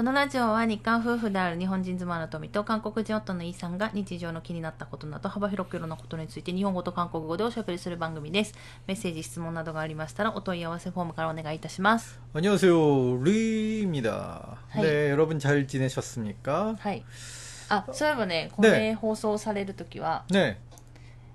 このラジオは日韓夫婦である日本人妻の富と韓国人夫のイさんが日常の気になったことなど幅広くいろんなことについて日本語と韓国語でおしゃべりする番組です。メッセージ、質問などがありましたらお問い合わせフォームからお願いいたします。 안녕하세요. 리입니다. 하이. 네, 여러분 잘 지내셨습니까? はい。あ、そういえばね、これ放送されるときは、 네.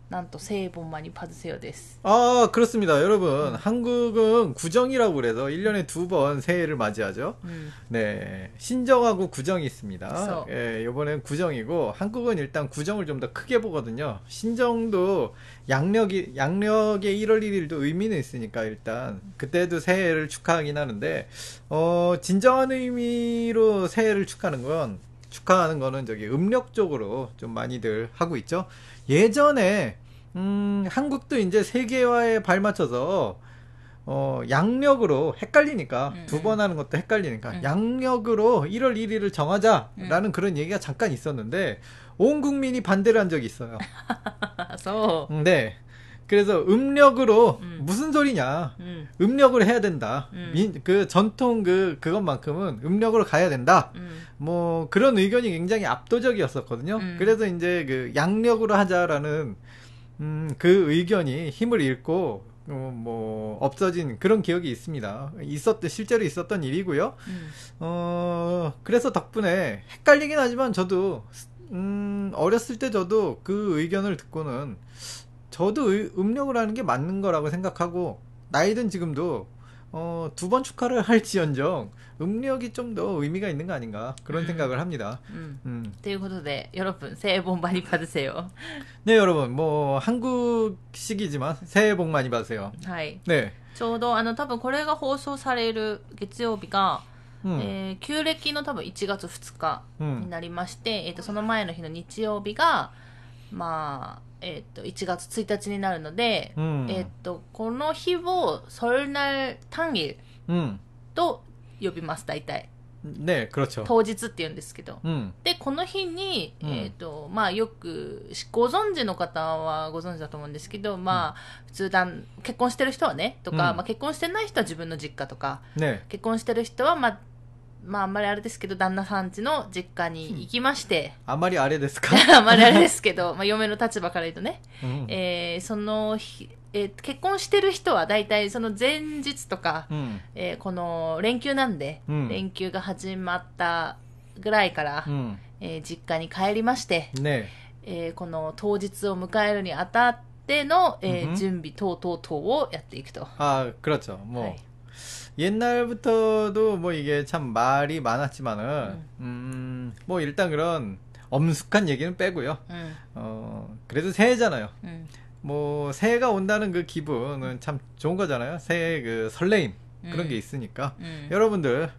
난또 새해 복 많이 받으세요 됐스. 아 그렇습니다 여러분 음. 한국은 구정이라고 그래서 1년에 두 번 새해를 맞이하죠. 음. 네 신정하고 구정이 있습니다. 예 이번엔 구정이고 한국은 일단 구정을 좀 더 크게 보거든요. 신정도 양력이 양력의 1월 1일도 의미는 있으니까 일단 그때도 새해를 축하하긴 하는데 어 진정한 의미로 새해를 축하하는 건 축하하는 거는 저기 음력 쪽으로 좀 많이들 하고 있죠. 예전에 음, 한국도 이제 세계화에 발맞춰서 어, 양력으로 헷갈리니까 음, 두번 하는 것도 헷갈리니까 음. 양력으로 1월 1일을 정하자라는 그런 얘기가 잠깐 있었는데 온 국민이 반대를 한 적이 있어요. そう。 네. 그래서 음력으로 음. 무슨 소리냐? 음. 음력을 해야 된다. 음. 민, 그 전통 그 그것만큼은 음력으로 가야 된다. 음. 뭐 그런 의견이 굉장히 압도적이었었거든요. 음. 그래서 이제 그 양력으로 하자라는 음그 의견이 힘을 잃고 어, 뭐 없어진 그런 기억이 있습니다. 있었던 실제로 있었던 일이고요. 음. 어 그래서 덕분에 헷갈리긴 하지만 저도 음, 어렸을 때 저도 그 의견을 듣고는 저도 의- 음력을 하는 게 맞는 거라고 생각하고 나이든 지금도 어, 두 번 축하를 할지언정 음력이 좀 더 의미가 있는 거 아닌가 그런 음. 생각을 합니다. うん。 음. ということで、여러분 새해 복 많이 받으세요. 네 여러분 뭐 한국식이지만 새해 복 많이 받으세요. はい。 네. ちょうど、あの、多分これが放送される月曜日が、 음. えー旧暦の多分1月2日に 음. なりまして、えっ、と、その前の日の日曜日が、 まあ、えっ、と、1月1日になるので、 음. えっ、と、この日を、설날탕일 음. と呼びます、大体。 네 그렇죠. 当日って言うんですけど。 음. で、この日に、うんえっ、と、まあ、よく、しご存知の方はご存知だと思うんですけど、まあ、普通だん、結婚してる人はね、とか、うんまあ、結婚してない人は自分の実家とか、 네. 結婚してる人は、まあ、 まああんまりあれですけど、旦那さん家の実家に行きまして、あんまりあれですか？あんまりあれですけど、まあ嫁の立場から言うとね、うん、えー、その日、えー、結婚してる人は大体その前日とか、うん、えー、この連休なんで、うん、連休が始まったぐらいから、うん、えー、実家に帰りまして、ね。えこの当日を迎えるにあたっての、え準備等々等をやっていくと。ああ、クラちゃん、もう、はい。 옛날부터도 뭐 이게 참 말이 많았지만은 음, 뭐 일단 그런 엄숙한 얘기는 빼고요. うん。 어, 그래도 새해잖아요. うん。 뭐 새해가 온다는 그 기분은 참 좋은 거잖아요. 새해 그 설레임 그런 음. 게 있으니까 うん。 여러분들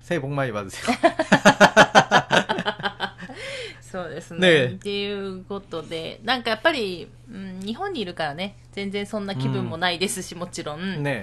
새해 복 많이 받으세요. そうですね。ねっていうことで、なんかやっぱり、うん、日本にいるからね、全然そんな気分もないですし、もちろん。 네.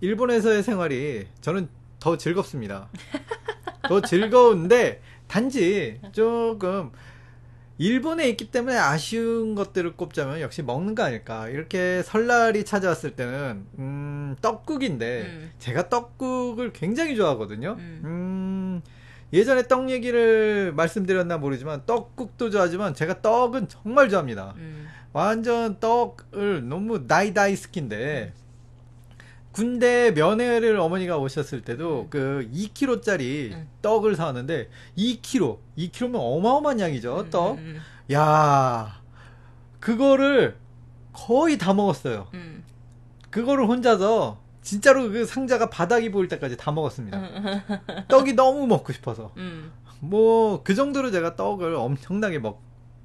일본에서의 생활이 저는 더 즐겁습니다. 더 즐거운데 단지 조금 일본에 있기 때문에 아쉬운 것들을 꼽자면 역시 먹는 거 아닐까. 이렇게 설날이 찾아왔을 때는 음, 떡국인데 음. 제가 떡국을 굉장히 좋아하거든요. 음. 음, 예전에 떡 얘기를 말씀드렸나 모르지만 떡국도 좋아하지만 제가 떡은 정말 좋아합니다. うん。 완전 떡을 너무 나이다이 스킨데 군대 면회를 어머니가 오셨을 때도 음. 그 2kg짜리 응. 음. 떡을 사왔는데 2kg, 2kg면 어마어마한 양이죠 음, 떡. 응, 야, 그거를 거의 다 먹었어요. 그거를 혼자서 진짜로 그 상자가 바닥이 보일 때까지 다 먹었습니다. 떡이 너무 먹고 싶어서. 뭐 그 정도로 제가 떡을 엄청나게 먹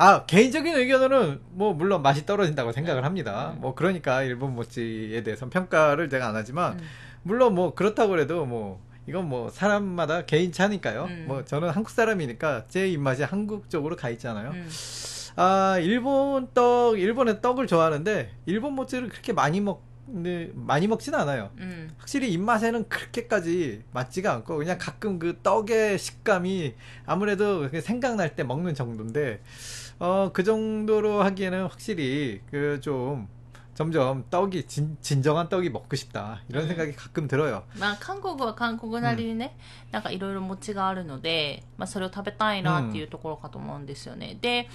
아 개인적인 의견으로는 뭐 물론 맛이 떨어진다고 생각을 합니다. 네. 뭐 그러니까 일본 모찌에 대해서 평가를 제가 안 하지만 음. 물론 뭐 그렇다고 해도 뭐 이건 뭐 사람마다 개인 차니까요. 음. 뭐 저는 한국 사람이니까 제 입맛이 한국 쪽으로 가 있잖아요. 음. 아 일본 떡 일본의 떡을 좋아하는데 일본 모찌를 그렇게 많이 먹 많이 먹진 않아요. 음. 확실히 입맛에는 그렇게까지 맞지가 않고 그냥 가끔 그 떡의 식감이 아무래도 생각날 때 먹는 정도인데 어 그 정도로 하기에는 확실히 그 좀 점점 떡이 진, 진정한 떡이 먹고 싶다 이런 음. 생각이 가끔 들어요. まあ韓国は韓国なりにね、なんかいろいろ餅があるので、まあ、それを食べたいなっていうところかと思うんですよね、で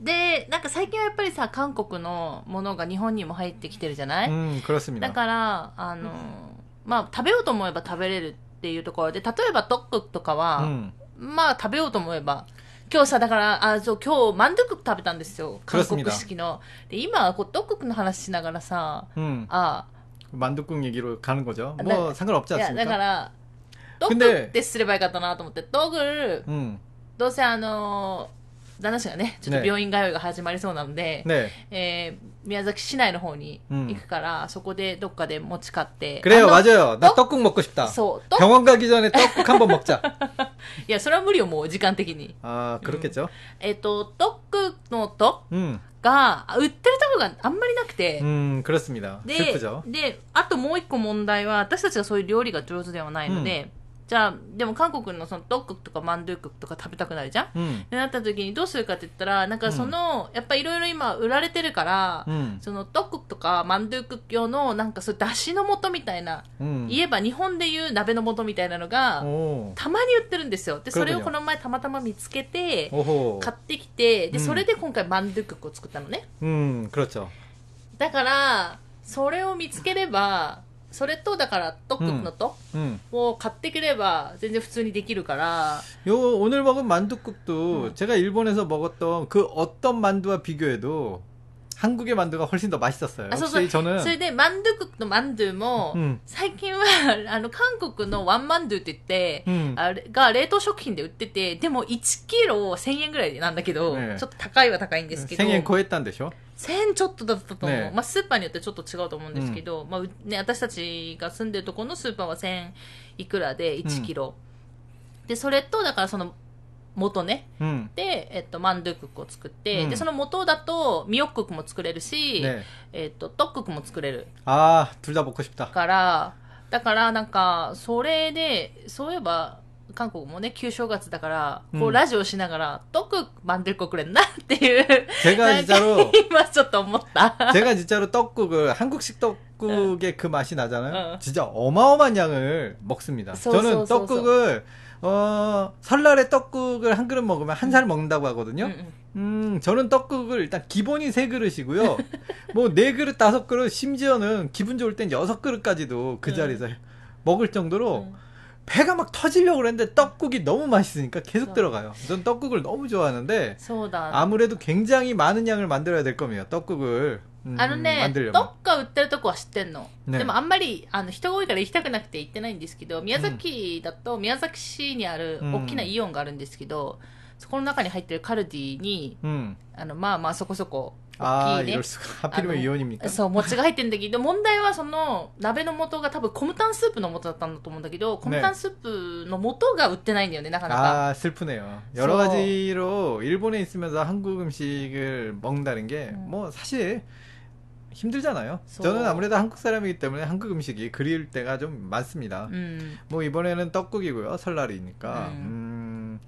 でなんか最近はやっぱりさ韓国のものが日本にも入ってきてるじゃない、 음 그렇습니다. だからあの、まあ食べようと思えば食べれるっていうところで例えばトックとかは、 음 まあ食べようと思えば 今日さだからあそう今日マンドゥク食べたんですよ韓国式ので今こうトックの話しながらさ 음 あ 만두국 얘기로 가는 거죠. 네. 뭐 상관없지 いやだか 않습니까? らトッ 근데 クってすればよかったなと思ってトグ 음 どうせあの 旦那氏がねちょっとね病院通いが始まりそうなので、 네 えー宮崎市内の方にうん行くから、そこでどっかで持ち買って 그래요 あの 맞아요. 나 떡? 떡국 먹고 싶다. そうと 병원 가기 전에 떡국 한번 먹자. いやそれは無理よもう時間的に 아 그렇겠죠. えっ、とトックのと 음 が売ってるとこがあんまりなくて、 음, 그렇습니다. で 슬프죠. であともう一個問題は私たちがそういう料理が上手ではないので、 じゃあでも韓国のそのトックとかマンドゥクとか食べたくなるじゃん 음, ってなった時にどうするかって言ったらなんかその、やっぱいろいろ今売られてるから、 음, そのトックとかマンドゥク用のなんかそういう出汁の素みたいな、 음. 言えば日本でいう鍋の素みたいなのが、 오, たまに売ってるんですよでそれを 그렇군요 この前たまたま見つけて 오호. 買ってきてでうんそれで今回マンドゥクを作ったのね 음, 그렇죠. だからそれを見つければ それとだからトックのと、 음. を買ってくれば全然普通にできるから 요 오늘 먹은 만두국도 음. 제가 일본에서 먹었던 그 어떤 만두와 비교해도 한국의 만두가 훨씬 더 맛있었어요. あそうそう 혹시 저는 それでマンドゥクとマンドゥも、うん最近はあの韓国のワンマンドゥって言って、 음, あれが冷凍食品で売っててでも1キロ1000円ぐらいなんだけど、ねちょっと高いは高いんですけど 생엔 고했단でしょ? 1000ちょっとだったと思う、ねまあ、スーパーによってちょっと違うと思うんですけど、まあうね、私たちが住んでるところのスーパーは1000いくらで1キロ、でそれとだからその 元ね 음, で、えっと、マンドゥクックを作って、うんでその元だとミヨックックも作れるし、 네. えっと、トックックも作れる 아, 둘 다 먹고 싶다. からだからなんかそれでそういえば韓国もね旧正月だからこううんラジオしながら、トックマンドゥクックくれんなっていう 제가 なんか 진짜로 今ちょっと思った 제가 진짜로 떡국을 한국식 떡국의 그 맛이 나잖아요. 응. 진짜 어마어마한 양을 먹습니다. 소, 저는 소, 소, 떡국을 어, 설날에 떡국을 한 그릇 먹으면 한 살 먹는다고 하거든요. 음, 음. 음, 저는 떡국을 일단 기본이 세 그릇이고요. 뭐 네 그릇, 다섯 그릇, 심지어는 기분 좋을 땐 여섯 그릇까지도 그 네. 자리에서 먹을 정도로 음. 배가 막 터지려고 그랬는데 떡국이 너무 맛있으니까 계속 저... 들어가요. 전 떡국을 너무 좋아하는데 아무래도 굉장히 많은 양을 만들어야 될 겁니다. 떡국을 あのね、 만들려면. どっか売ってるとこは知ってんの。ねでもあんまりあの人が多いから行きたくなくて行ってないんですけど、宮崎だと宮崎市にあるうん大きなイオンがあるんですけど、そこの中に入ってるカルディに、 음. あのまあまあそこそこ 아, 大きいね 이럴 수가. 하필이면 아, 이혼입니까? そう、餅が入ってるんだけど、問題はその鍋の素が多分コムタンスープの素だったんだと思うんだけど、コムタンスープの素が売ってないんだよね、なかなか。 아, 슬프네요. 여러 그래서- 가지로 일본에 있으면서 한국 음식을 먹는다는 게, 음. 뭐, 사실, 힘들잖아요. 그래서- 저는 아무래도 한국 사람이기 때문에 한국 음식이 그리울 때가 좀 많습니다. うん。 뭐, 이번에는 떡국이고요. 설날이니까. 음. 음,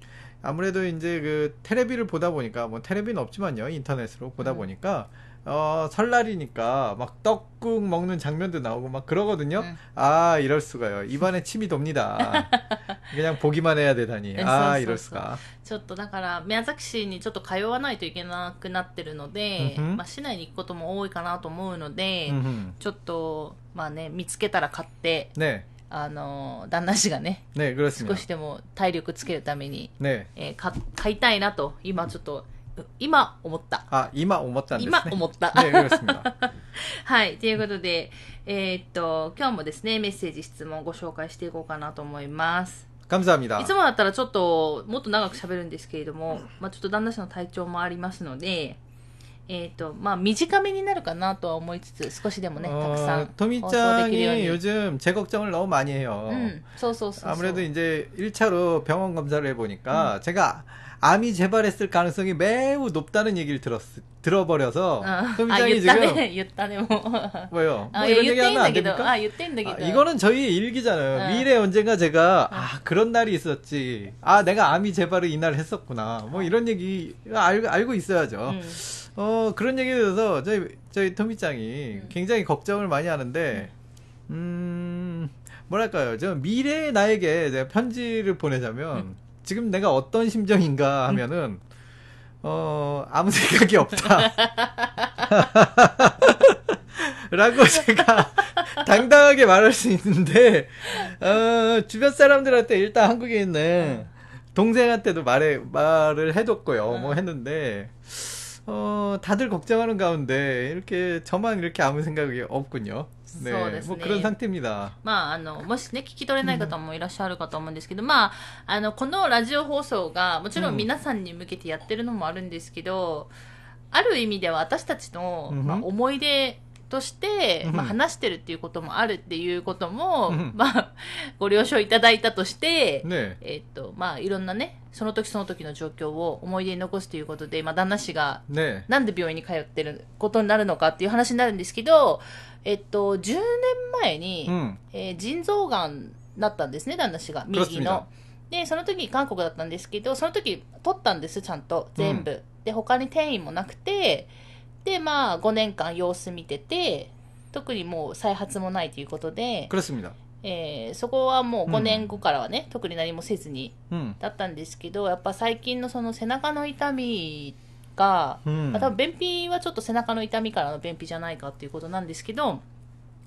아무래도 이제 그 테레비를 보다 보니까, 뭐, 테레비는 없지만요. 인터넷으로 보다 음. 보니까, 어, 설날이니까 막 떡국 먹는 장면도 나오고 막 그러거든요. 음. 아, 이럴 수가요. 입안에 침이 돕니다. 그냥 보기만 해야 되다니. 네, 아, 써, 이럴 써, 수가. ちょっとだから宮崎市にちょっと通わないといけなくなってるので、うんふんまあ、市内に行くことも多いかなと思うので、 음흠. ちょっとまあね見つけたら買って 네. あの旦那氏がね 네, 少 그렇습니다. しでも体力つけるために、 네. えーか買いたいなと今ちょっとう 今思った。あ、今思ったんですね。今思った。はい。ということで、えー、っと、今日もですね、メッセージ、質問をご紹介していこうかなと思います。いつもだったらちょっと、もっと長く喋るんですけれども、まあちょっと旦那さんの体調もありますので、 えーっと、まあ短めになるかなとは思いつつ、少しでもね、たくさ 어, ん放送できるよう 토미짱이 に。 요즘 제 걱정을 너무 많이 해요. うん、そうそうそうそう。 아무래도 이제 1차로 병원 검사를 음. 해보니까 제가 암이 재발했을 가능성이 매우 높다는 얘기를 들었, 들어버려서 うんあ、 토미짱이 言った 지금 ね、言ったね、もう。 뭐요? あ 뭐 いや 이런 言っ 얘기 ていいん 하면 だ 안 けど、 됩니까? あ、言っていいんだけ 아, ど。 이거는 저희 일기잖아요. 어. 미래 언젠가 제가 아 그런 날이 있었지. 아 내가 암이 재발을 이날 했었구나. 뭐 이런 얘기 알고 알고 있어야죠. うん 어 그런 얘기에 대해서 저희 저희 토미짱이 음. 굉장히 걱정을 많이 하는데 음 뭐랄까요? 저 미래의 나에게 내가 편지를 보내자면 음. 지금 내가 어떤 심정인가 하면은 어 아무 생각이 없다. 라고 제가 당당하게 말할 수 있는데 어, 주변 사람들한테 일단 한국에 있는 동생한테도 말해 말을 해뒀고요. 뭐 음. 했는데 어 다들 걱정하는 가운데 이렇게 저만 이렇게 아무 생각이 없군요. 네, そうですね。 뭐 그런 상태입니다. まあ、あの、もしね、聞き取れない方もいらっしゃるかと思うんですけど、まあ、あの、このラジオ放送が、もちろん皆さんに向けてやってるのもあるんですけど、ある意味では私たちの、うんまあ、思い出 として、まあ、話してるっていうこともあるっていうことも、うん、まあ、ご了承いただいたとして、ね、え、っと、まあ、いろんなね、その時その時の状況を思い出に残すということで、まあ、旦那氏が、なんで病院に通ってることになるのかっていう話になるんですけど、えっと、10年前に、うん、えー、腎臓がんだったんですね、旦那氏が、右の。で、その時韓国だったんですけど、その時取ったんです、ちゃんと、全部。うん、で、他に転移もなくて、で、まあ、5年間様子見てて、特にもう再発もないということで、 그렇습니다. えーそこはもううん5年後からはね、特に何もせずに 음, だったんですけど、やっぱ最近のその背中の痛みが、 음, まあ、多分便秘はちょっと背中の痛みからの便秘じゃないかっていうことなんですけど、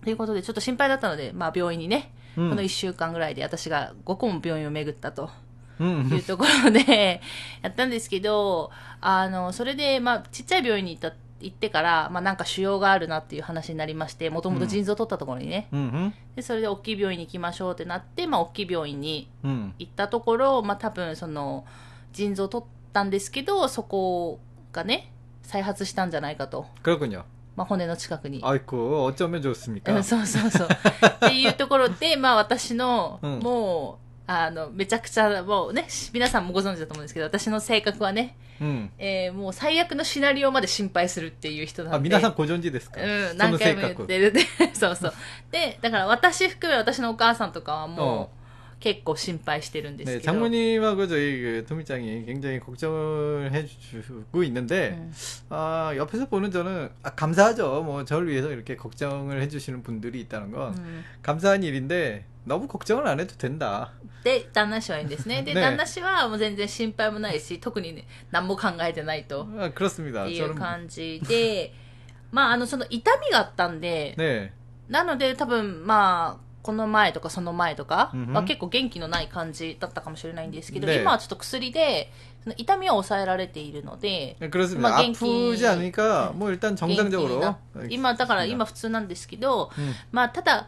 ということでちょっと心配だったので、まあ病院にね、 음, この1週間ぐらいで私が5個も病院を巡ったと 음, いうところでやったんですけど、あの、それで、まあちっちゃい病院に行った、 行ってから、まあなんか腫瘍があるなっていう話になりまして、もともと腎臓を取ったところにね、 음, で、それで大きい病院に行きましょうってなって、まあ大きい病院に 음, 行ったところ、まあ多分その腎臓を取ったんですけど、そこがね、再発したんじゃないかと。 그렇군요. まあ骨の近くに。 아이고 어쩌면 좋습니까? うん、そうそうそう。っていうところで、まあ私の、うんもう、 あの、めちゃくちゃ、もうね、し皆さんもご存知だと思うんですけど、私の性格はね、 음. えーもう最悪のシナリオまで心配するっていう人な 아, ので。 미나상 고존지 ですか?うん、 そ何回もの性格言ってるで。そうそう。で、だから私含め私のお母さんとかはもう、結構心配してるんです 네, けど。 장모님하고 저희 그 토미짱이 굉장히 걱정을 해주고 있는데, うん 아, 옆에서 보는 저는, 아, 감사하죠. 뭐, 저를 위해서 이렇게 걱정을 해주시는 분들이 있다는 건 うん 감사한 일인데, 너무 걱정을 안 해도 된다. うんで、旦那氏はいいんですね。で、ね旦那氏はもう全然心配もないし、特にね、何も考えてないと。 아, 그렇습니다. っていう 저는, 感じで、まあ、あの、その痛みがあったんで、 네, なので多分、まあ、この前とかその前とか、うんふんまあ、結構元気のない感じだったかもしれないんですけど、ね今はちょっと薬で、その痛みを抑えられているので、 네, 그렇습니다. 막 갱기- 아프지 않으니까, 뭐, 일단 元気に 정상적으로. な今、だから今 알겠습니다. 普通なんですけど、 음, まあ、ただ、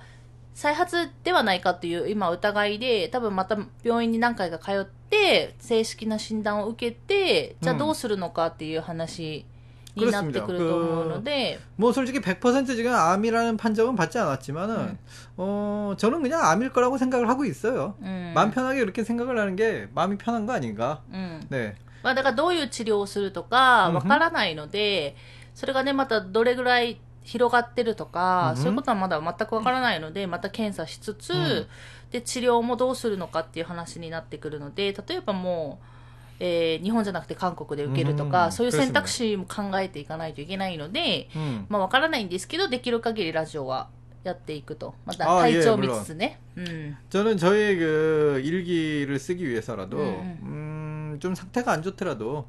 再発ではないかっていう今疑いで、多分また病院に何回か通って、正式な診断を受けて、じゃあどうするのかっていう話になってくると思うので、 뭐 솔직히 100% 지금 암이라는 판정은 받지 않았지만은 음. 어 저는 그냥 암일 거라고 생각을 하고 있어요. うん。 마음 편하게 그렇게 생각을 하는 게 마음이 편한 거 아닌가? うん。 네. まあ、だからどういう治療をするとかうんわからないので、それがね、またどれぐらい 広がってるとか、うんそういうことはまだ全くわからないので、また検査しつつ、うんで、治療もどうするのかっていう話になってくるので、例えばもう、えー日本じゃなくて韓国で受けるとか、うんそういう選択肢も考えていかないといけないので、 음. まあわからないんですけど、できる限りラジオは やっていくと。またあ体調をいえ見つつね。うん。 저는 저의 그 일기를 쓰기 위해서라도 음. 음, 좀 상태가 안 좋더라도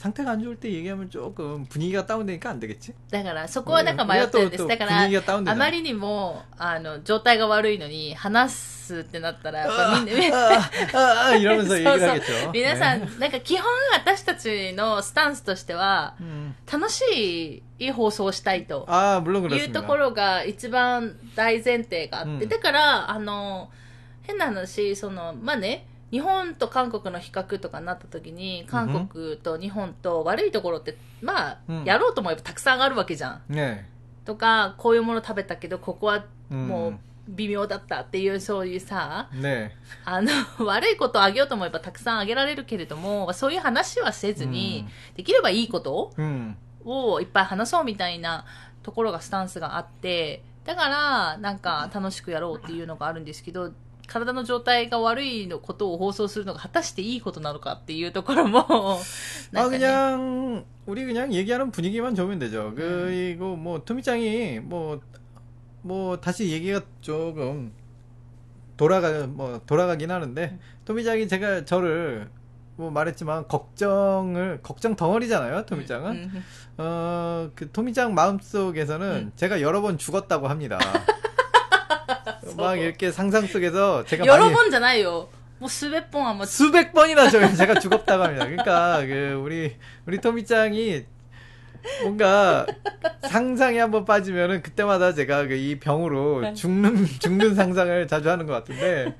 상태가 안 좋을 때 얘기하면 조금 분위기가 다운되니까 안 되겠지? だから、そこはなんか迷ってるんです。うんだから、분위기가다운되잖아 あまりにも、あの、状態が悪いのに、話すってなったら、やっぱ 아, みんな、 아, 아, 이러면서 そう 얘기를 そう 하겠죠. 皆さ 네. ん、なんか基本私たちのスタンスとしては、 음. 楽しい放送をしたいと 아, 물론 いう 그렇습니다. ところが一番大前提があって、うんだから、あの、変な話、その、まあね、 日本と韓国の比較とかになった時に韓国と日本と悪いところってまあ、やろうと思えばたくさんあるわけじゃん。ね、とかこういうもの食べたけどここはもう微妙だったっていうそういうさ、ね、あの 悪いことをあげようと思えばたくさんあげられるけれどもそういう話はせずに、できればいいことをいっぱい話そうみたいなところがスタンスがあってだからなんか楽しくやろうっていうのがあるんですけど。 体の状態が悪いのことを放送するのが果たしていいことなのかっていうところも、 아 なんかね 그냥 우리 그냥 얘기하는 분위기만 좋으면 되죠. 그리고 뭐 토미짱이 뭐 뭐 다시 얘기가 조금 돌아가 뭐 돌아가긴 하는데 토미짱이 제가 저를 뭐 말했지만 걱정을 걱정 덩어리잖아요. 토미짱은 음, 어그 토미짱 마음속에서는 음. 제가 여러 번 죽었다고 합니다. 막 뭐. 이렇게 상상 속에서 제가 여러 많이... 번잖아요. 뭐 수백 번 아마 수백 번이나 저 제가 죽었다고 합니다. 그러니까 그 우리 우리 토미짱이 뭔가 상상에 한번 빠지면은 그때마다 제가 그 이 병으로 죽는 죽는 상상을 자주 하는 것 같은데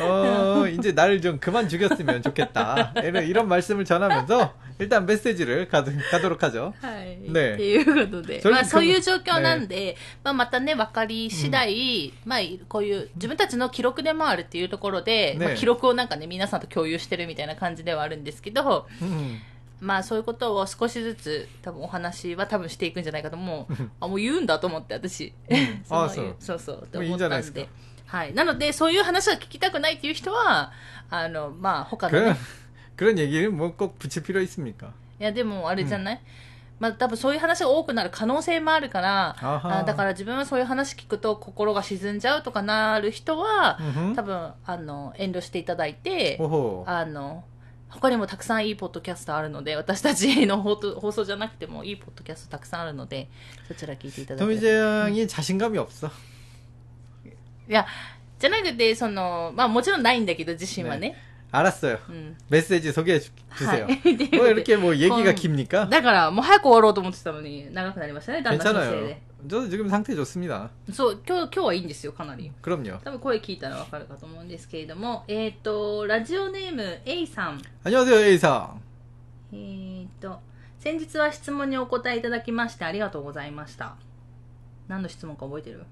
어 이제 나를 좀 그만 죽였으면 좋겠다 이런 이런 말씀을 전하면서 일단 메시지를 가, 가도록 하죠. はい。ねっていうことで。それまあそういう状況なんで、まあまたね、分かり次第、まあこういう自分たちの記録でもあるっていうところで、ねまあ記録をなんかね、皆さんと共有してるみたいな感じではあるんですけど、 음. まあそういうことを少しずつ多分お話は多分していくんじゃないかと思う。あ、もう言うんだと思って私。そのあそうそうそう。ってもういいん思ったんでじゃないですか。はい。なので、そういう話が聞きたくないっていう人は、あの、まあ他のね 그런 그런 얘기를 뭐 꼭 붙일 필요 있습니까? いや、でもあれじゃない、まあ多分そういう話が多くなる可能性もあるから、あはあだから自分はそういう話聞くと心が沈んじゃうとかなる人は、 음흠. 多分、あの、遠慮していただいて、 오호. あの、 他にもたくさんいいポッドキャストあるので、私たちの放送放送じゃなくてもいいポッドキャストたくさんあるので、そちら聞いていただければ 토미짱이 자신감이 없어. いや、じゃなくて、その、まあもちろんないんだけど、自信はね。 알았어요. うん。 메시지 소개해 주, 주세요. はい。っていうこと 뭐 で 이렇게 뭐 얘기가 こん 깁니까? だから、もう早く終わろうと思ってたのに、長くなりましたね、旦那のせい 괜찮아요. で。 저도 지금 상태 좋습니다. そう、今日、今日はいいんですよ、かなり。 그럼요. 多分声聞いたらわかるかと思うんですけれども、えっ、と、ラジオネーム A さん。 안녕하세요, A상. えっ、と、先日は質問にお答えいただきましてありがとうございました。何の質問か覚えてる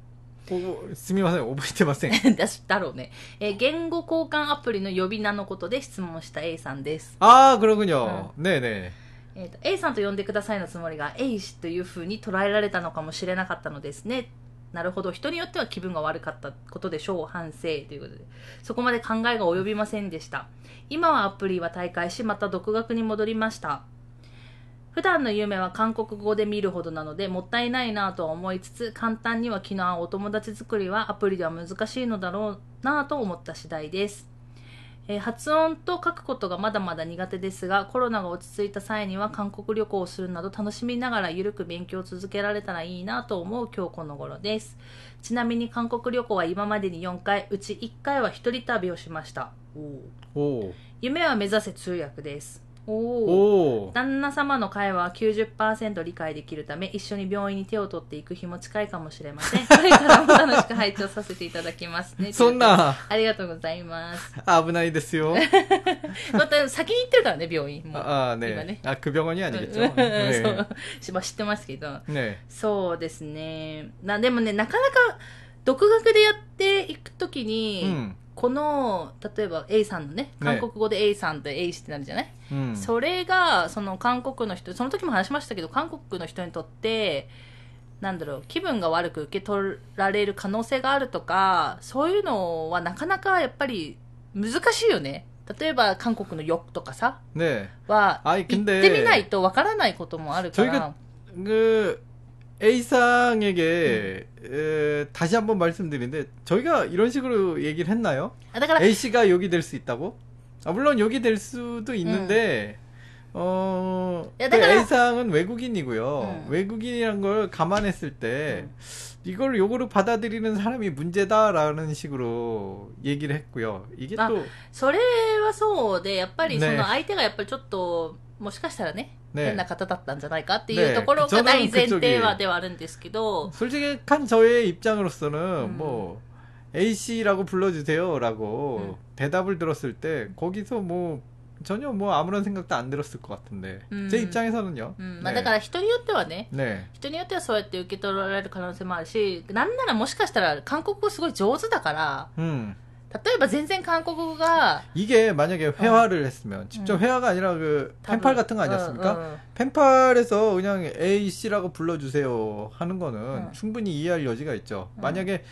すみません覚えてません。だろうね、え、言語交換アプリの呼び名のことで質問した A さんです。ああグログニョ、うん、ねえねえ。えーと、A さんと呼んでくださいのつもりが A 氏というふうに捉えられたのかもしれなかったのですね。なるほど。人によっては気分が悪かったことでしょう。反省ということで。そこまで考えが及びませんでした。今はアプリは退会しまた独学に戻りました。普段の夢は韓国語で見るほどなので、もったいないなぁとは思いつつ、簡単には気の合うお友達作りはアプリでは難しいのだろうなぁと思った次第です。えー発音と書くことがまだまだ苦手ですがコロナが落ち着いた際には韓国旅行をするなど楽しみながらゆるく勉強を続けられたらいいなと思う今日この頃ですちなみに韓国旅行は今までに4回うち1回は一人旅をしました.夢は目指せ通訳ですおお旦那様の会話は90%理解できるため一緒に病院に手を取っていく日も近いかもしれません。これからも楽しく拝聴させていただきますね。そんな。ありがとうございます。危ないですよ。また先に行ってるからね病院も。ああね今ね。あ首には逃げちゃう,、ね、そう。知ってますけど、ね、そうですね。なでもねなかなか独学でやっていくときに、うん。この例えば A さんのね韓国語で A さんと A 氏ってなるじゃない、うん、それがその韓国の人その時も話しましたけど韓国の人にとってなんだろう気分が悪く受け取られる可能性があるとかそういうのはなかなかやっぱり難しいよね。例えば韓国の欲とかさ、ね、は言ってみないとわからないこともあるから。 A상에게 에, 다시 한번 말씀드리는데 저희가 이런 식으로 얘기를 했나요? あだから、 A씨가 욕이 될 수 있다고? 아, 물론 욕이 될 수도 있는데 어, 야, 그 내가- A상은 외국인이고요. 음. 외국인이란 걸 감안했을 때 이걸 욕으로 받아들이는 사람이 문제다라는 식으로 얘기를 했고요. 이게 아, 또 それはそうで、やっぱりそねの相手がやっぱりちょっと、 もしかしたらね、ね変な方だったんじゃないかっていねうところそのが大前提 그쪽이 はではあるんですけど、 솔직한 저의 입장으로서는 음. 뭐 A씨라고 불러주세요라고 음. 대답을 들었을 때 거기서 뭐 전혀 뭐 아무런 생각도 안 들었을 것 같은데 음. 제 입장에서는요. うんまあ、 네. だから人によってはね、 네. 人によってはそうやって受け取られる可能性もあるし、なんならもしかしたら韓国語すごい上手だから、 음. 例えば全然韓国語が、 이게 만약에 회화를 했으면 직접 음. 회화가 아니라 그 펜팔 같은 거 아니었습니까? うんうん 펜팔에서 그냥 A 씨라고 불러주세요 하는 거는 음. 충분히 이해할 여지가 있죠. 음. 만약에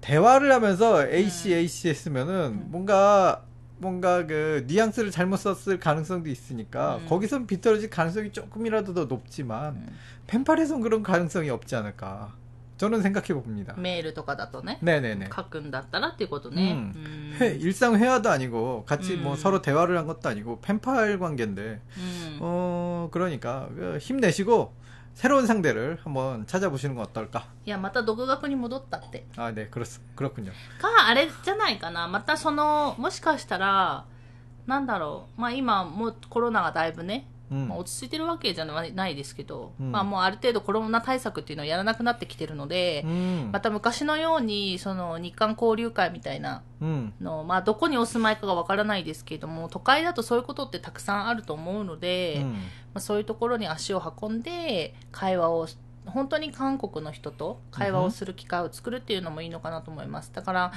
대화를 하면서 A 씨 음. A 씨 했으면은 음. 뭔가 뭔가 그 뉘앙스를 잘못 썼을 가능성도 있으니까 음. 거기선 비틀어질 가능성이 조금이라도 더 높지만 うん 펜팔에선 그런 가능성이 없지 않을까. 저는 생각해 봅니다. メールとかだとね、 네네네. 書くんだったらっていうことね。 음. うん 회, 일상 회화도 아니고 같이 뭐 음. 서로 대화를 한 것도 아니고 펜팔 관계인데 うん 어 그러니까 그 힘내시고 새로운 상대를 한번 찾아보시는 건 어떨까? いや、また独学に戻ったって。 아, 네, 그렇, 그렇군요. か、あれじゃないかな。またその、もしかしたら、なんだろう。まあ今、もうコロナがだいぶね、 うん。まあ、落ち着いてるわけじゃないですけど、うん、まあ、もうある程度コロナ対策っていうのをやらなくなってきてるので、うん、また昔のようにその日韓交流会みたいなの、まあ、どこにお住まいかがわからないですけれども都会だとそういうことってたくさんあると思うので、まあ、そういうところに足を運んで会話を本当に韓国の人と会話をする機会を作るっていうのもいいのかなと思います。だから、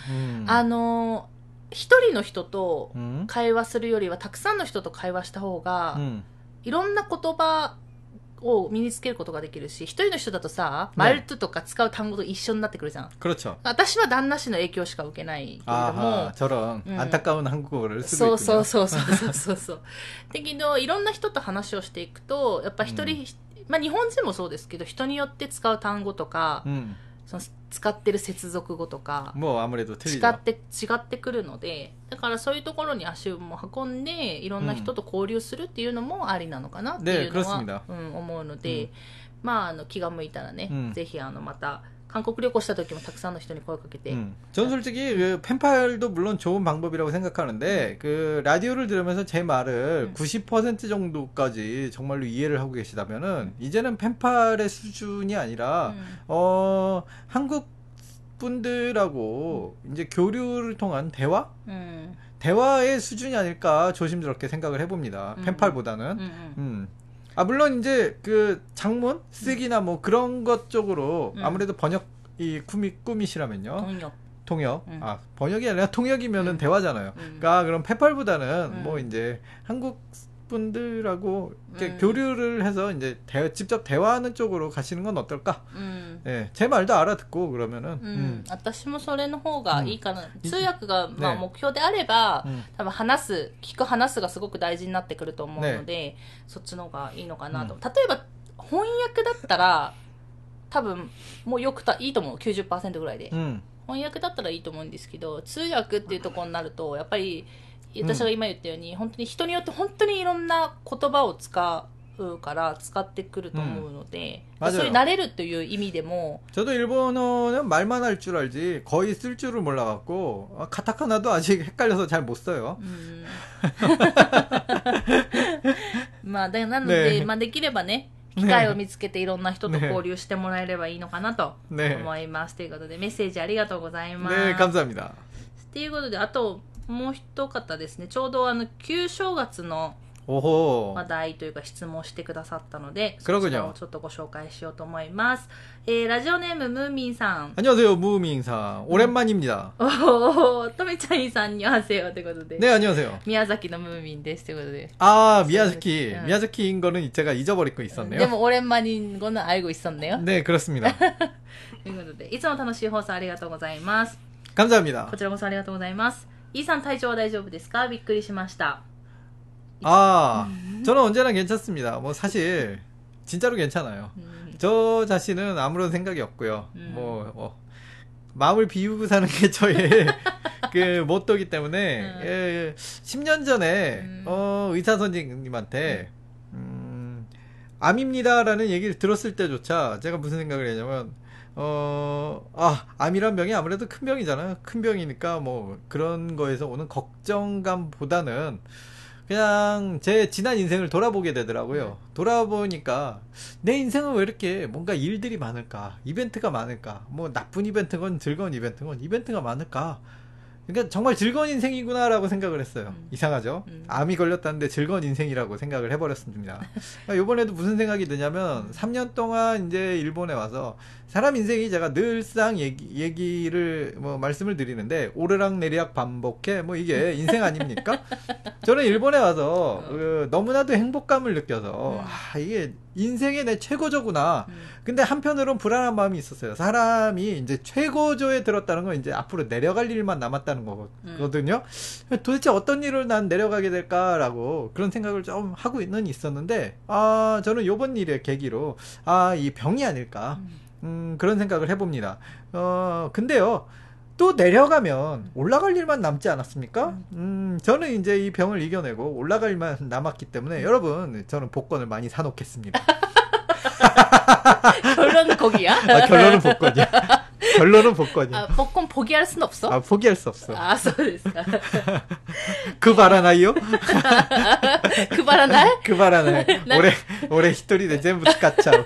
あの一人の人と会話するよりは、たくさんの人と会話した方が、うん。いろんな言葉を身につけることができるし一人の人だとさ、ねマルトとか使う単語と一緒になってくるじゃん 그렇죠. 私は旦那氏の影響しか受けないけれども 아하, 저런 음. 안타까운 한국어를 そう 쓰고 そう 있군요. そうそうそうそうそう。だけど、いろんな人と話をしていくと、やっぱ一人、まあ日本人もそうですけど、人によって使う単語とか、 음. その使ってる接続語とかもうあんまりと違って違ってくるのでだからそういうところに足を運んでいろんな人と交流するっていうのもありなのかなっていうのは、うん、思うので、うん、まああの気が向いたらね、うん、ぜひあのまた。韓国旅行した時もたくさんの人に声をかけて、 음. 전 솔직히 그 펜팔도 물론 좋은 방법이라고 생각하는데 그 라디오를 들으면서 제 말을 음. 90% 정도까지 정말로 이해를 하고 계시다면은 이제는 펜팔의 수준이 아니라 うん、 어 한국 분들하고 이제 교류를 통한 대화 うん、 대화의 수준이 아닐까 조심스럽게 생각을 해봅니다. 음. 펜팔보다는 うん、うん。 음. 아 물론 이제 그 장문 쓰기나 뭐 그런 것 쪽으로 음. 아무래도 번역 이 꿈이 꿈이시라면요. 東京 통역. 음. 아, 번역이 아니라 통역이면은 음. 대화잖아요. 음. 그러니까 그럼 페팔보다는 음. 뭐 이제 한국 분들하고 이렇게 음. 교류를 해서 이제 대, 직접 대화하는 쪽으로 가시는 건 어떨까? うん。 예, 제 말도 알아듣고 그러면은 うん 음. 私もそれの方がいいかな、うん通訳がまあね目標であれば、 음. 多分話す聞く話すがすごく大事になってくると思うので、そっちの方がいいのかなと、うん例えば翻訳だったら多分もうよくたいいと思う90%ぐらいで、 음. 翻訳だったらいいと思うんですけど通訳っていうところになるとやっぱり 私が今言ったように、本当に人によって本当にいろんな言葉を使うから使ってくると思うので、うんそういう慣れるという意味でも 저도 일본어는 말만 할 줄 알지 거의 쓸 줄을 몰라갖고 아, 카타카나도 아직 헷갈려서 잘 못 써요. うんまあ、でなので、ねまあ、できればね、ね機会を見つけていろんな人とね交流してもらえればいいのかなと 네. 思います。ということで、メッセージありがとうございます。 네, 감사합니다. ということで、あと、 もう一方ですね、ちょうどあの、旧正月の 오호. 話題というか質問をしてくださったので、 그렇군요 そちらをちょっとご紹介しようと思います。えー、ラジオネームムーミンさん。 안녕하세요, 무밍상. 오랜만입니다. おー、とみちゃんさんにはせよということで、 네, 안녕하세요. 宮崎のムーミンですということで。 아, 미야자키. 응. 미야자키인 거는 제가 잊어버리고 있었네요. でも、俺まにこの알고 있었네요. 네, 그렇습니다. ということで、いつも楽しい放送ありがとうございます。 감사합니다. こちらこそありがとうございます。 イーさん体調は大丈夫ですかびっくりしました。 아, 저는 언제나 괜찮습니다. 뭐 사실 진짜로 괜찮아요. うん 저 자신은 아무런 생각이 없고요. 음. 뭐 어, 마음을 비우고 사는 게 저의 그 모토기 때문에 음. 예, 10년 전에 음. 어, 의사 선생님한테 음, 암입니다라는 얘기를 들었을 때조차 제가 무슨 생각을 했냐면 어, 아, 암이란 병이 아무래도 큰 병이잖아요. 큰 병이니까 뭐 그런 거에서 오는 걱정감보다는 그냥 제 지난 인생을 돌아보게 되더라고요. 돌아보니까 내 인생은 왜 이렇게 뭔가 일들이 많을까? 이벤트가 많을까? 뭐 나쁜 이벤트건 즐거운 이벤트건 이벤트가 많을까? 그러니까 정말 즐거운 인생이구나라고 생각을 했어요. 음. 이상하죠? 음. 암이 걸렸다는데 즐거운 인생이라고 생각을 해버렸습니다. 그러니까 이번에도 무슨 생각이 드냐면 3년 동안 이제 일본에 와서 사람 인생이 제가 늘상 얘기, 얘기를 뭐 말씀을 드리는데 오르락 내리락 반복해 뭐 이게 인생 아닙니까? 저는 일본에 와서 그 너무나도 행복감을 느껴서 음. 아 이게 인생의 내 최고조구나. 음. 근데 한편으로는 불안한 마음이 있었어요. 사람이 이제 최고조에 들었다는 건 이제 앞으로 내려갈 일만 남았다는 거거든요. 도대체 어떤 일을 난 내려가게 될까라고 그런 생각을 좀 하고 있는 있었는데, 아, 저는 요번 일의 계기로, 아, 이 병이 아닐까. 음. 음, 그런 생각을 해봅니다. 어, 근데요. 또 내려가면 올라갈 일만 남지 않았습니까? 음, 저는 이제 이 병을 이겨내고 올라갈 일만 남았기 때문에 여러분, 저는 복권을 많이 사놓겠습니다. 결론은 거기야? 아, 결론은 복권이야. 결론은 복권이야. 아, 복권 포기할 순 없어? 아, 포기할 수 없어. 아, そうですか。 그 바라나요? 配らないくばらない。俺、俺一人で全部使っちゃう。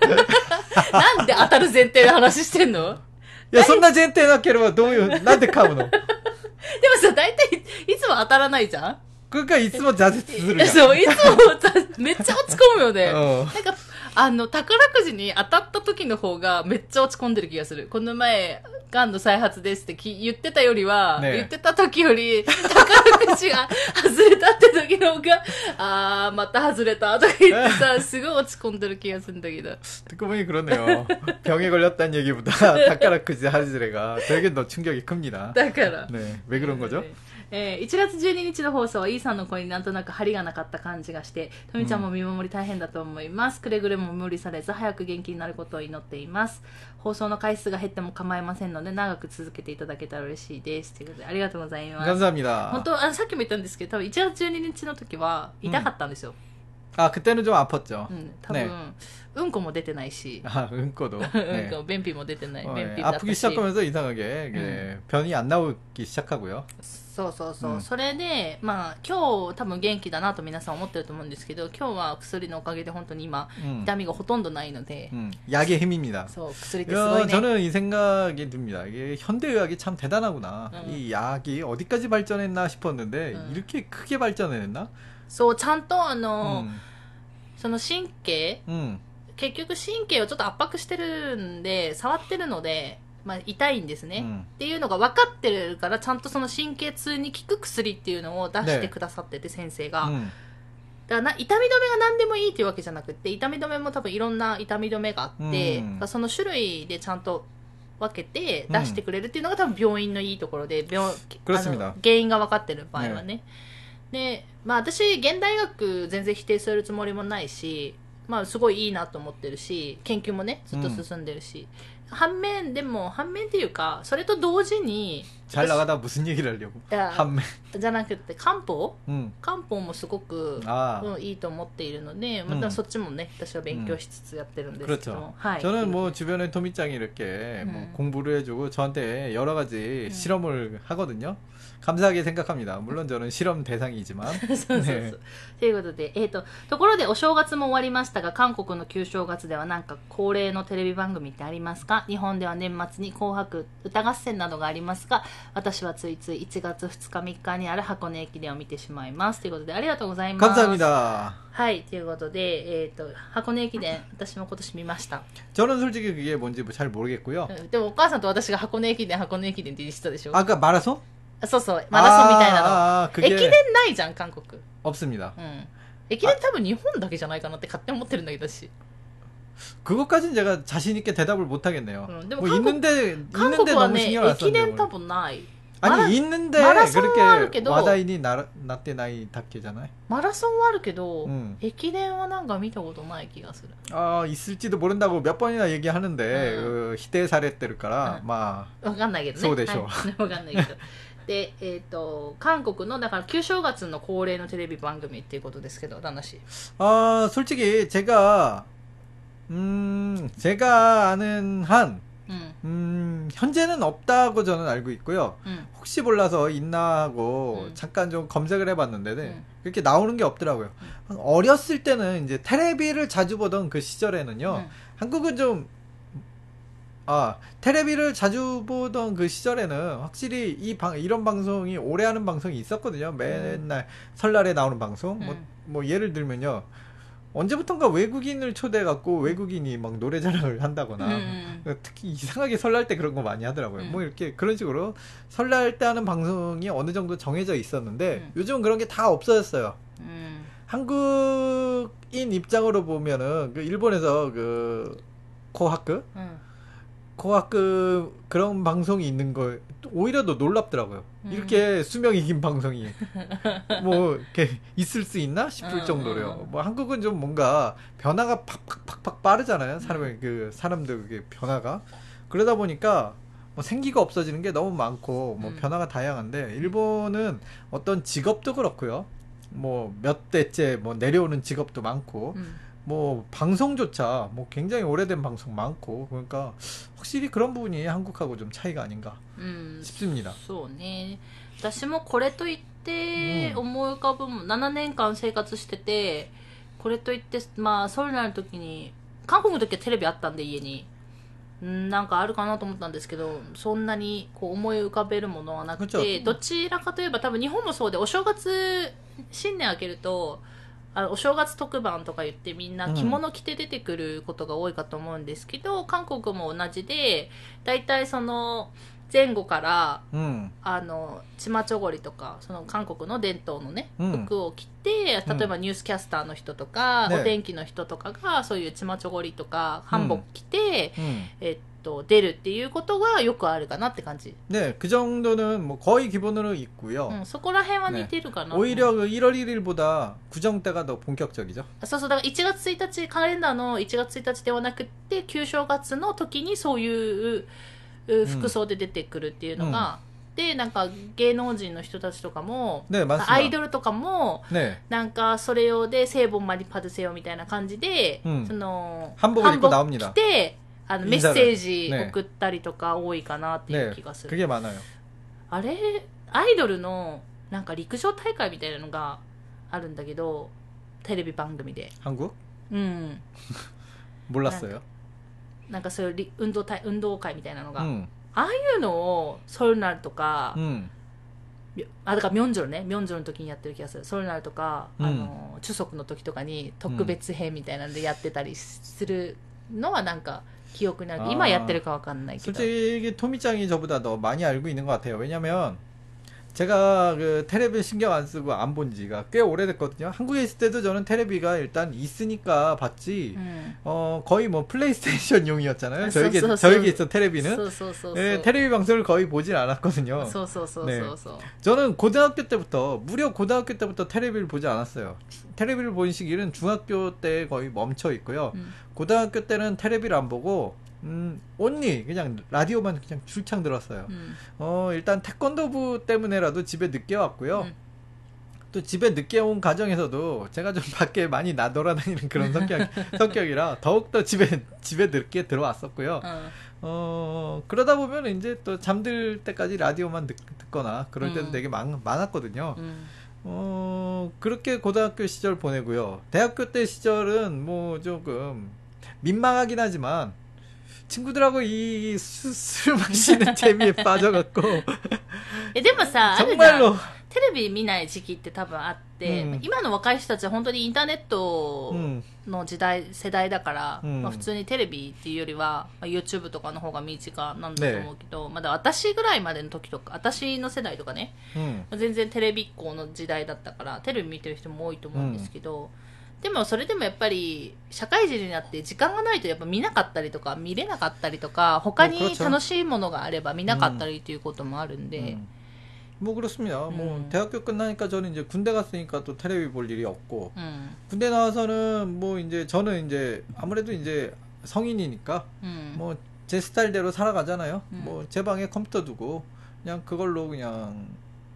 なんで当たる前提で話してんの？いや、そんな前提なければどういう、なんで買うの？でもさ、大体いつも当たらないじゃん？これがいつも挫折するじゃん。そう、いつもさめっちゃ落ち込むよね。うんなんか、あの、宝くじに当たった時の方がめっちゃ落ち込んでる気がする。この前、がんの再発ですってき言ってたよりは、ねえ言ってた時より、宝くじが外れたって時の方が、あー、また外れたとか言ってさ、すごい落ち込んでる気がするんだけど。 듣고 보니 그러네요. 병에 걸렸다는 얘기보다 닭가락그지 하지레가 되게 더 충격이 큽니다. だから。 네, 왜 그런 거죠? えー1月12日の放送はイーさんの声になんとなく張りがなかった感じがしてとみちゃんも見守り大変だと思います、くれぐれも無理されず早く元気になることを祈っています放送の回数が減っても構いませんので長く続けていただけたら嬉しいですということでありがとうございます 감사합니다. 本当あのさっきも言ったんですけど多分1月12日の時は痛かったんですよ、 아, 그때는 좀 아팠죠. うん多分、 네 うんこも出てないし、 아, 은꼬도. うん 네. こ便秘も出てない、 어, 便 예. 秘だった 아프기 し 시작하면서 이상하게 그 변이 안 나오기 시작하고요. そうそうそう、うんそれでまあ今日多分元気だなと皆さん思ってると思うんですけど今日は薬のおかげで本当に今 음, 痛みがほとんどないので、 음, 약의 힘입니다. そう薬ってすごい 야, ね 저는 이 생각이 듭니다. 이게 현대의학이 참 대단하구나. 음. 이 약이 어디까지 발전했나 싶었는데 음. 이렇게 크게 발전했나? そうちゃんとあの、 음, その神経 음, 結局神経をちょっと圧迫してるんで触ってるので、 まあ、痛いんですね、うん、っていうのが分かってるからちゃんとその神経痛に効く薬っていうのを出してくださってて先生が、うん、だから痛み止めが何でもいいっていうわけじゃなくて痛み止めも多分いろんな痛み止めがあって、うん、その種類でちゃんと分けて出してくれるっていうのが多分病院のいいところで病原因が分かってる場合はね、ね、で、まあ、私現代学全然否定するつもりもないしまあ、すごいいいなと思ってるし研究もねずっと進んでるし、うん反面でも反面っていうかそれと同時に 잘 나가다 무슨 얘기를 하려고? いや 한매. じゃなくて漢方 음. 漢方もすごく 아. うん、いいと思っているので、またうんそっちもね、私は勉強しつつやってるんですけども、 그렇죠. はい。 저는 뭐 주변에 토미짱이 이렇게 뭐 음. 공부를 해주고 저한테 여러 가지 음. 실험을 하거든요. 감사하게 생각합니다. 물론 저는 실험 대상이지만. そうそうそう。 네. ということで、えっ、と、ところでお正月も終わりましたが、韓国の旧正月ではなんか恒例のテレビ番組ってありますか日本では年末に紅白歌合戦などがありますが、私はついつい1月2日3日にある箱根駅伝を見てしまいます。ということで、ありがとうございます。 감사합니다. はい、ということで、えっ、と、箱根駅伝、私も今年見ました。 저는 솔직히 그게 뭔지 뭐잘 모르겠고요. うんでもお母さんと私が箱根駅伝、箱根駅伝って言ってたでしょ 아까 마라손? あそうそう、マラソンみたいなの。 아, 아, 그게 駅伝ないじゃん、韓国。 없습니다. うん。駅伝多分日本だけじゃないかなって勝手に思ってるんだけどし。 그것까진 제가 자신 있게 대답을 못 하겠네요. 음, 근데 뭐 한국- 있는데 韓 있는데 国は 너무 ね、 신경 안 駅伝 썼는데. 多分ない。 아니 마라- 있는데 마라손은 그렇게 あるけど 와다이니 나, 나때 나이 닿게잖아요. マラソンはあるけど、うん駅伝はなんか見たことない気がする 아 있을지도 모른다고 몇 번이나 얘기하는데 음. 그 희대 사례ってるから 음. 마 わかんないけどねそうでしょうはい、わかんないけど でえっ、と韓国のだから旧正月の恒例のテレビ番組っていうことですけど旦那氏 아, 솔직히 제가 음, 제가 아는 한 うん 음, 현재는 없다고 저는 알고 있고요. うん 혹시 몰라서 있나 하고 음. 잠깐 좀 검색을 해봤는데 네, 음. 그렇게 나오는 게 없더라고요. 어렸을 때는 이제 테레비를 자주 보던 그 시절에는요. うん 한국은 좀 아, 테레비를 자주 보던 그 시절에는 확실히 이 방, 이런 방송이 오래 하는 방송이 있었거든요. 음. 맨날 음. 설날에 나오는 방송. 뭐, 음. 뭐, 뭐, 예를 들면요. 언제부턴가 외국인을 초대해갖고 외국인이 막 노래 자랑을 한다거나 음. 음. 그 특히 이상하게 설날 때 그런 거 많이 하더라고요. 음. 뭐 이렇게 그런 식으로 설날 때 하는 방송이 어느 정도 정해져 있었는데 요즘은 그런 게 다 없어졌어요. 한국인 입장으로 보면은 그 일본에서 그 코하크? 음. 고학금 그런 방송이 있는 거 오히려 더 놀랍더라고요. 음. 이렇게 수명 이긴 방송이 뭐 이렇게 있을 수 있나 싶을 음, 정도로요. 어. 뭐 한국은 좀 뭔가 변화가 팍팍팍팍 빠르잖아요. 사람의 그 사람들 그 변화가 그러다 보니까 뭐 생기가 없어지는 게 너무 많고 뭐 음. 변화가 다양한데 일본은 어떤 직업도 그렇고요. 뭐 몇 대째 뭐 내려오는 직업도 많고. 뭐 방송조차 뭐 굉장히 오래된 방송 많고 그러니까 확실히 그런 부분이 한국하고 좀 차이가 아닌가 うん、 싶습니다. そうね私もこれといってうん思い浮かぶもん7年間生活しててこれといってまあソウルになる時に韓国の時はテレビあったんで家にうんなんかあるかなと思ったんですけどそんなにこう思い浮かべるものはなくこっちはてどちらかといえば多分日本もそうでお正月新年明けると あのお正月特番とか言ってみんな着物着て出てくることが多いかと思うんですけど、韓国も同じで大体その前後から 음, あのチマチョゴリとかその韓国の伝統のね、うん。服を着て例えばニュースキャスターの人とか、ね。お天気の人とかがそういうチマチョゴリとか韓服着て、 음. えっ と出るっていうことがよくあるかなって感じ、 네, 그 정도는 뭐 거의 기본으로 있고요. うん、そこら辺は似てるかな、 오히려 그 1월 1일보다 구정 때가 더 본격적이죠. そうそうだから1月1日カレンダーの1月1日ではなくって旧正月の時にそういうう服装で出てくるっていうのが、でなんか芸能人の人たちとかも 네, 맞습니다. アイドルとかも 네. なんかそれ用で聖本マリパドセヨみたいな感じで、うんその 한복을 입고 着 나옵니다. て あのメッ 인사를 セージね送ったりとか多いかなっていう 네, 気がする、 그게 많아요. あれアイドルのなんか陸上大会みたいなのがあるんだけどテレビ番組で 한국? うん、 몰랐어요. なんかそういうり運動大運動会みたいなのが、あ 음, あいうのをソルナルとか、 음, あだからミョンジョルねミョンジョルの時にやってる気がするソルナルとか、うんあの中足の時とかに特別編みたいなんでやってたりするのはなんか 記憶にある、あー今やってるかわかんないけど 솔직히 토미짱이 저보다 더 많이 알고 있는 것 같아요. 왜냐면 제가 그 테레비 신경 안 쓰고 안 본 지가 꽤 오래됐거든요. 한국에 있을 때도 저는 테레비가 일단 있으니까 봤지. 음. 어 거의 뭐 플레이스테이션용이었잖아요. 아, 저에게 소, 소, 저에게 있어 테레비는 소, 네, 예, 테레비 방송을 거의 보진 않았거든요. 네. 저는 고등학교 때부터 무려 고등학교 때부터 테레비를 보지 않았어요. 테레비를 본 시기는 중학교 때 거의 멈춰 있고요. 음. 고등학교 때는 테레비를 안 보고 음, 언니 그냥 라디오만 그냥 출창 들었어요. 음. 어, 일단 태권도부 때문에라도 집에 늦게 왔고요. 음. 또 집에 늦게 온 가정에서도 제가 좀 밖에 많이 나 돌아다니는 그런 성격 성격이라 더욱더 집에 집에 늦게 들어왔었고요. 어. 어. 그러다 보면 이제 또 잠들 때까지 라디오만 듣, 거나 그럴 때도 음. 되게 많, 많았거든요. 음. 어, 그렇게 고등학교 시절 보내고요. 대학교 때 시절은 뭐 조금 민망하긴 하지만 친구들하고 이 수- 술 마시는 재미에 빠져갖고 えでもさあるじゃん 정말로 テレビ見ない時期って多分あって、うん今の若い人たちは本当にインターネット 음, の時代世代だから、うんまあ、普通にテレビっていうよりは、まあ、YouTube とかの方が身近なんだと思うけど、まだ私ぐらいまでの時とか私の世代とかね 음, 全然テレビっ子の時代だったからテレビ見てる人も多いと思うんですけど、 でもそれでもやっぱり社会人になって時間がないとやっぱ見なかったりとか見れなかったりとか他にもうこれは楽しいものがあれば見なかったりということもあるんで、 음. 뭐 그렇습니다. 뭐 음. 대학교 끝나니까 저는 이제 군대 갔으니까 또 텔레비 볼 일이 없고 음. 군대 나와서는 뭐 이제 저는 이제 아무래도 이제 성인이니까 음. 뭐 제 스타일대로 살아가잖아요. 음. 뭐 제 방에 컴퓨터 두고 그냥 그걸로 그냥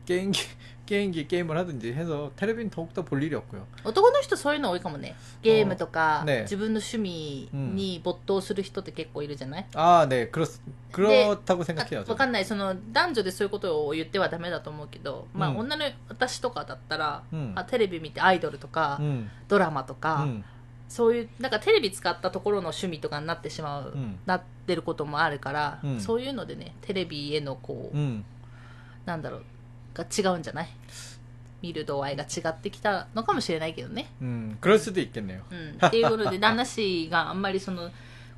게임기 게임기 게임을 하든지 해서 텔레비는 더욱더 볼 일이 없고요. 男の人そういうの多いかもねゲームとか、あね自分の趣味に没頭する人って結構いるじゃない、 아, 네, 그렇 그렇다고 あ 생각해요. わ 저는. かんないその男女でそういうことを言ってはダメだと思うけど、まあうん女の私とかだったら、うんあテレビ見てアイドルとか、 음, ドラマとか、 음, そういうなんかテレビ使ったところの趣味とかになってしまう、うんなってることもあるから、うんそういうのでねテレビへのこう、 음. なんだろう が違うんじゃない？見る度合いが違ってきたのかもしれないけどね。うん、クロスで言ってんのよ。うん、っていうことで、旦那氏があんまりその、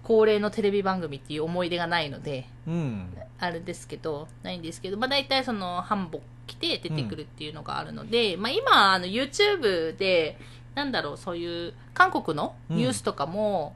恒例のテレビ番組っていう思い出がないので、うん、あれですけど、ないんですけど、まあ大体その、ハンボ着て出てくるっていうのがあるので、うん、まあ今、あの、YouTube で、なんだろう、そういう、韓国のニュースとかも、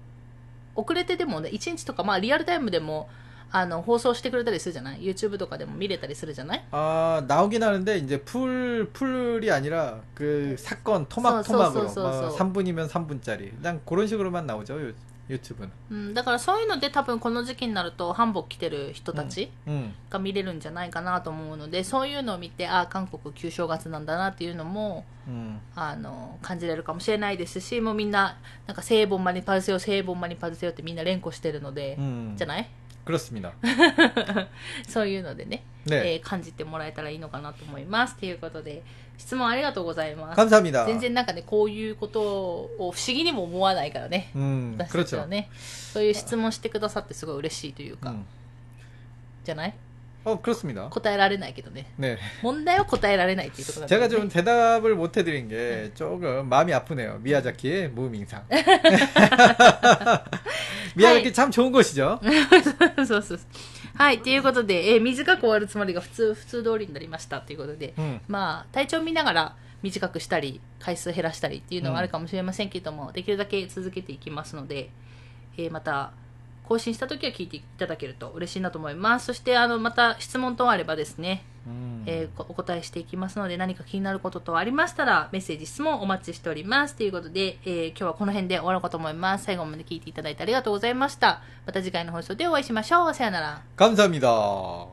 遅れてでもね、1日とか、まあリアルタイムでも、あの放送してくれたりするじゃない YouTube とかでも見れたりするじゃない 아, 나오긴 하는데 이제 풀 풀이 아니라 그 사건 토막 써, 토막으로 써, 써, 뭐 써. 3분이면 3분짜리. 그냥 그런 식으로만 나오죠. 유, 유튜브는. うん、だからそういうので多分この時期になると韓服着てる人たち 음. が見れるんじゃないかなと思うのでそういうのを見てああ韓国旧正月なんだなっていうのも 음. あの感じれるかもしれないですしもうみんななんか聖本マニパルセヨ聖本マニパルセヨってみんな連呼してるので、 음. じゃない 그렇습니다. そういうのでね、 네. えー感じてもらえたらいいのかなと思いますということで質問ありがとうございます 감사합니다. 全然なんかねこういうことを不思議にも思わないからね 음, 私たちは 그렇죠. ねそういう質問してくださってすごい嬉しいというか、 음. じゃない 어, 그렇습니다. 答えられないけどね 네. 問題は答えられないっていうところだから 제가 ね 좀 대답을 못 해드린 게 조금 마음이 아프네요. 미야자키의 무밍상. 미야자키 참 좋은 곳이죠. そうそうそう。はい、ということで、えー短く終わるつもりが普通、普通通りになりましたということで、 음. まあ、体調見ながら短くしたり、回数減らしたりっていうのはあるかもしれませんけども、できるだけ続けていきますので、えーまた、 更新した時は聞いていただけると嬉しいなと思います。そして、あの、また質問等あればですね、 음. えーこお答えしていきますので、何か気になること等ありましたら、メッセージ、質問お待ちしております。ということで、えー今日はこの辺で終わろうかと思います。最後まで聞いていただいてありがとうございました。また次回の放送でお会いしましょう。さよなら。 감사합니다.